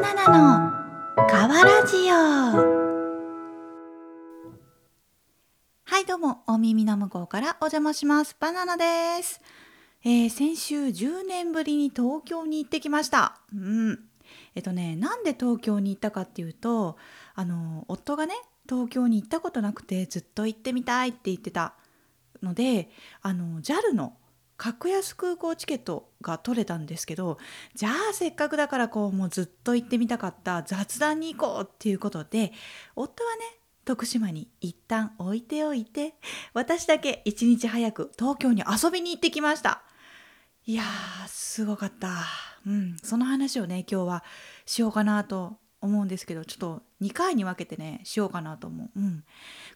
ナのかわラジオはいどうもお耳の向こうからお邪魔します。バナナです、えー先週10年ぶりに東京に行ってきました。うん。えっとねなんで東京に行ったかっていうとあの夫がね東京に行ったことなくてずっと行ってみたいって言ってたのであの JAL の格安空港チケットが取れたんですけどじゃあせっかくだからこうもうずっと行ってみたかった雑談に行こうっていうことで夫はね徳島に一旦置いておいて私だけ一日早く東京に遊びに行ってきました。いやーすごかった。うんその話をね今日はしようかなと思うんですけどちょっと2回に分けてねしようかなと思う、うん、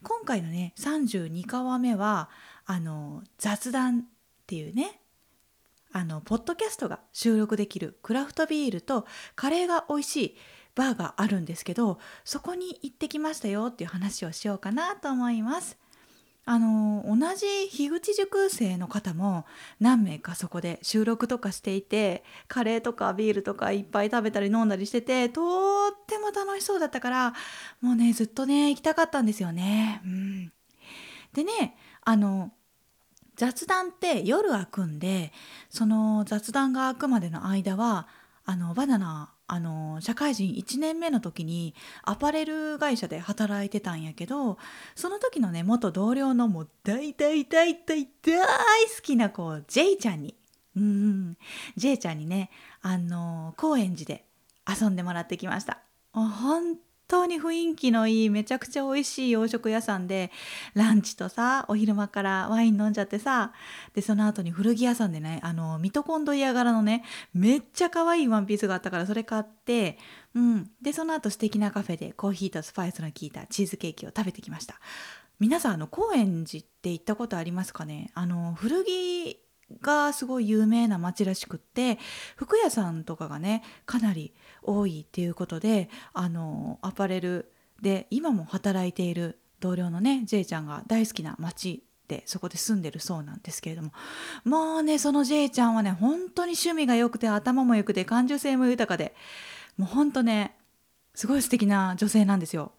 今回のね32回目はあの雑談っていうねあのポッドキャストが収録できるクラフトビールとカレーが美味しいバーがあるんですけどそこに行ってきましたよっていう話をしようかなと思います。あの同じ樋口塾生の方も何名かそこで収録とかしていてカレーとかビールとかいっぱい食べたり飲んだりしててとっても楽しそうだったからもうねずっとね行きたかったんですよね。うん、でねあの雑談って夜開くんでその雑談が開くまでの間はあのバナナあの社会人1年目の時にアパレル会社で働いてたんやけどその時のね元同僚のもう大大大大大好きな子 J ちゃんにうん J ちゃんにねあの高円寺で遊んでもらってきました。当に雰囲気のいいめちゃくちゃ美味しい洋食屋さんでランチとさお昼間からワイン飲んじゃってさでその後に古着屋さんでねあのミトコンドリア柄のねめっちゃ可愛いワンピースがあったからそれ買って、うん、でその後素敵なカフェでコーヒーとスパイスの効いたチーズケーキを食べてきました。皆さんあの高円寺って行ったことありますかね？あの古着がすごい有名な街らしくって服屋さんとかがねかなり多いっていうことであのアパレルで今も働いている同僚のね J ちゃんが大好きな街でそこで住んでるそうなんですけれどももうねその J ちゃんはね本当に趣味が良くて頭も良くて感受性も豊かでもう本当ねすごい素敵な女性なんですよ。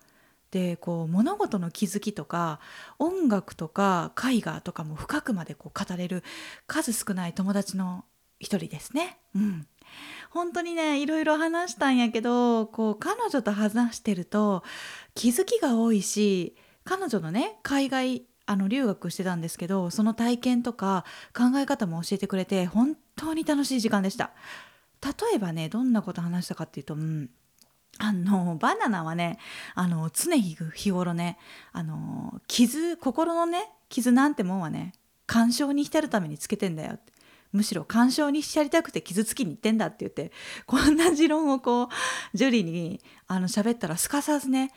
でこう物事の気づきとか音楽とか絵画とかも深くまでこう語れる数少ない友達の一人ですね。うん本当にねいろいろ話したんやけどこう彼女と話してると気づきが多いし彼女のね海外あの留学してたんですけどその体験とか考え方も教えてくれて本当に楽しい時間でした。例えばねどんなこと話したかっていうと、うん、あのバナナはねあの常日頃ねあの傷心のね傷なんてもんはね干渉に浸るためにつけてんだよって。むしろ干渉に浸りたくて傷つきに行ってんだって言ってこんな持論をこうジュリーにあの喋ったらすかさずね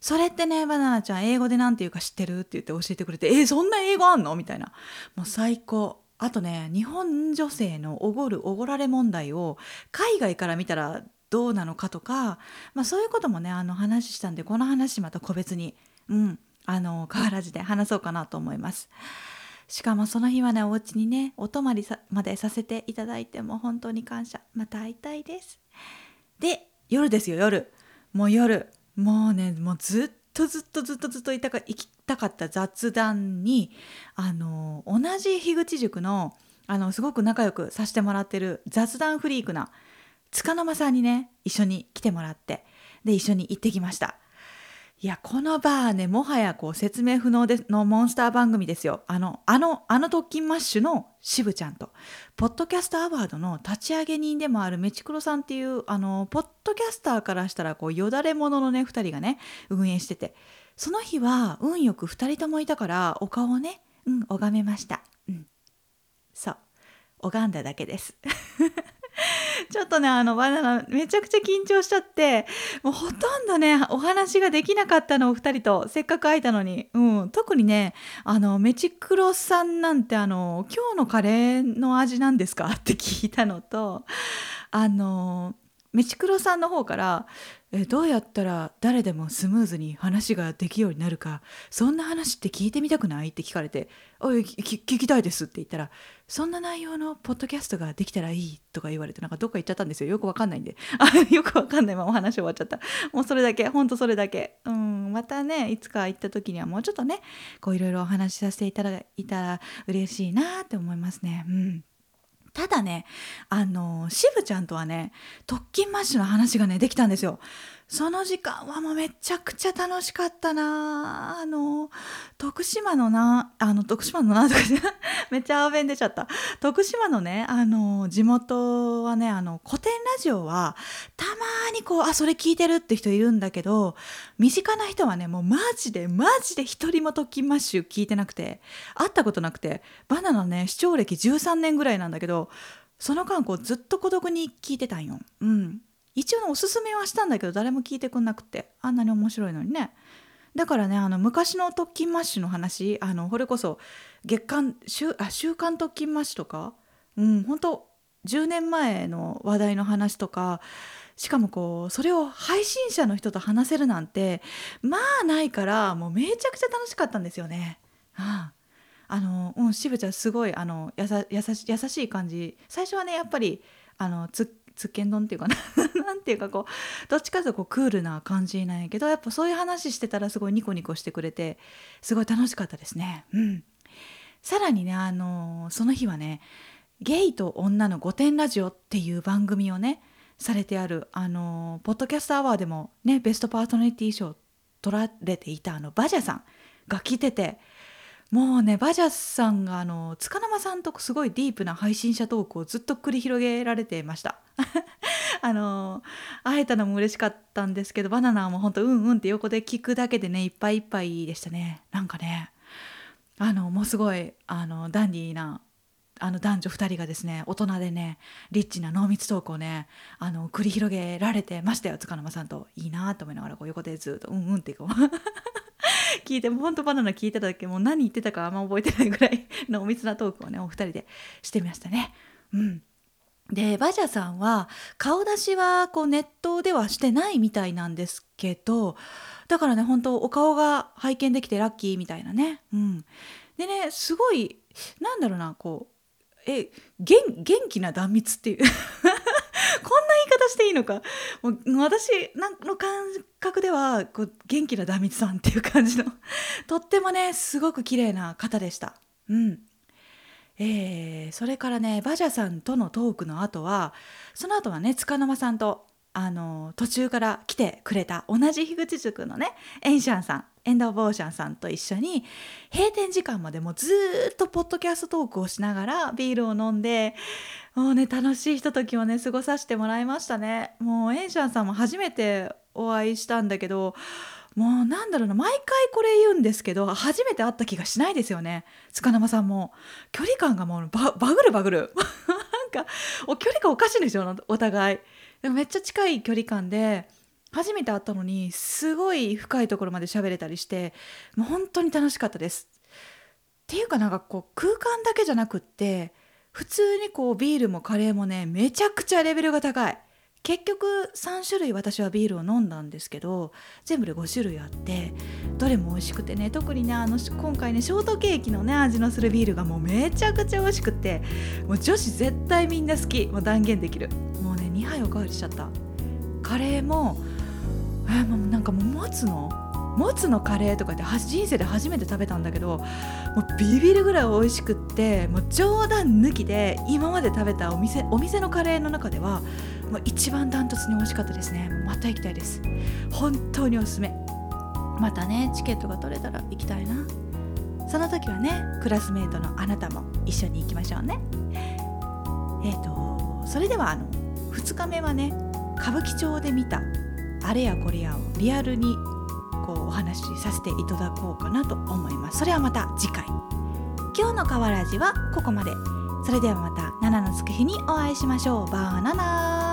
それってねバナナちゃん英語で何て言うか知ってるって言って教えてくれてえそんな英語あんの？みたいな。もう最高。あとね日本女性のおごるおごられ問題を海外から見たらどうなのかとか、まあ、そういうこともねあの話したんでこの話また個別にうんあの河原寺で話そうかなと思います。しかもその日はねお家にねお泊まりさまでさせていただいても本当に感謝。また会いたいです。で夜ですよ夜。もう夜。もうねもうずっとずっとずっとずっと行きたか行きたかった雑談にあの同じ樋口塾のあのすごく仲良くさせてもらってる雑談フリークな束の間さんにね一緒に来てもらってで一緒に行ってきました。いやこのバーねもはやこう説明不能でのモンスター番組ですよ。あのあのあの特勤マッシュの渋ちゃんとポッドキャストアワードの立ち上げ人でもあるメチクロさんっていうあのポッドキャスターからしたらこうよだれ者のね2人がね運営しててその日は運よく2人ともいたからお顔をねうん拝めました。うん。そう。拝んだだけです。ちょっとねあのバナナめちゃくちゃ緊張しちゃってもうほとんどねお話ができなかったのお二人とせっかく会えたのに、うん、特にねあのメチクロさんなんてあの「今日のカレーの味なんですか?」って聞いたのとあのメチクロさんの方からえどうやったら誰でもスムーズに話ができるようになるかそんな話って聞いてみたくない？って聞かれて「おい聞きたいです」って言ったら「そんな内容のポッドキャストができたらいい」とか言われてなんかどっか行っちゃったんですよ。よくわかんないんで。よくわかんない。まま話終わっちゃった。もうそれだけ。ほんとそれだけ。うん。またねいつか行った時にはもうちょっとねこういろいろお話しさせていただいたら嬉しいなって思いますね。うん。ただね、あの、しぶちゃんとはね、特勤マッシュの話がね、できたんですよ。その時間はもうめちゃくちゃ楽しかったなあの、徳島のな、あの、徳島のな、と かめっちゃアーベン出ちゃった。徳島のね、あの、地元はね、あの、古典ラジオは、たまにこう、あ、それ聞いてるって人いるんだけど、身近な人はね、もうマジで、マジで一人も特勤マッシュ聞いてなくて、会ったことなくて、バナナね、視聴歴13年ぐらいなんだけど、その間こうずっと孤独に聞いてたんよ。うん。一応おすすめはしたんだけど誰も聞いてくんなくてあんなに面白いのにね。だからねあの昔の特勤マッシュの話あのこれこそ月間週あ週刊特勤マッシュとかうん本当10年前の話題の話とかしかもこうそれを配信者の人と話せるなんてまあないからもうめちゃくちゃ楽しかったんですよね。はあ、あのうん渋ちゃんすごいあのやさ優し優しい感じ。最初はねやっぱりあのつけんどんっていうかな なんていうかこうどっちかというとこうクールな感じなんやけどやっぱそういう話してたらすごいニコニコしてくれてすごい楽しかったですね。うん、さらにねあのその日はね「ゲイと女の御殿ラジオ」っていう番組をねされてあるあのポッドキャストアワーでもねベストパーソナリティ賞取られていたあのバジャさんが来ててもうねバジャスさんがあの塚生さんとすごいディープな配信者トークをずっと繰り広げられてました。あの会えたのも嬉しかったんですけどバナナもほんとうんうんって横で聞くだけでねいっぱいいっぱいでしたね。なんかねあのもうすごいあのダンディーなあの男女2人がですね大人でねリッチな濃密トークをねあの繰り広げられてましたよ塚沼さんと。いいなと思いながらこう横でずっとうんうんってこう。聞いてもほんとバナナ聞いてただけもう何言ってたかあんま覚えてないぐらい濃密なトークをねお二人でしてみましたね。うんでバジャさんは顔出しはこうネットではしてないみたいなんですけどだからね本当お顔が拝見できてラッキーみたいなね。うん、でねすごいなんだろうなこうえ元気な断蜜っていうしていいのか。もう私の感覚ではこう元気な断蜜さんっていう感じの。とってもねすごく綺麗な方でした。うん。えー、それからねバジャさんとのトークの後はその後はね束の間さんとあの途中から来てくれた同じ樋口塾のねエンシャンさん。エンド・ボーシャンさんと一緒に閉店時間までもずっとポッドキャストトークをしながらビールを飲んでもうね楽しいひとときをね過ごさせてもらいましたね。もうエンシャンさんも初めてお会いしたんだけどもうなんだろうな毎回これ言うんですけど初めて会った気がしないですよね。塚生さんも。距離感がもうバグるバグる。なんかお距離感おかしいんですよお互い。でもめっちゃ近い距離感で初めて会ったのにすごい深いところまで喋れたりしてもう本当に楽しかったです。っていうかなんかこう空間だけじゃなくって普通にこうビールもカレーもねめちゃくちゃレベルが高い。結局3種類私はビールを飲んだんですけど全部で5種類あってどれも美味しくてね特にねあの今回ねショートケーキのね味のするビールがもうめちゃくちゃ美味しくてもう女子絶対みんな好き。もう断言できる。もうね2杯おかわりしちゃった。カレーもえもうなんかもうもつの？もつのカレーとかって人生で初めて食べたんだけどもうビビるぐらい美味しくってもう冗談抜きで今まで食べたお店お店のカレーの中ではもう一番ダントツに美味しかったですね。また行きたいです。本当におすすめ。またねチケットが取れたら行きたいな。その時はねクラスメートのあなたも一緒に行きましょうね。えっ、ー、とそれではあの2日目はね歌舞伎町で見たあれやこれやをリアルにこうお話しさせていただこうかなと思います。それはまた次回。今日の河原寺はここまで。それではまた7のつく日にお会いしましょう。バーナナ。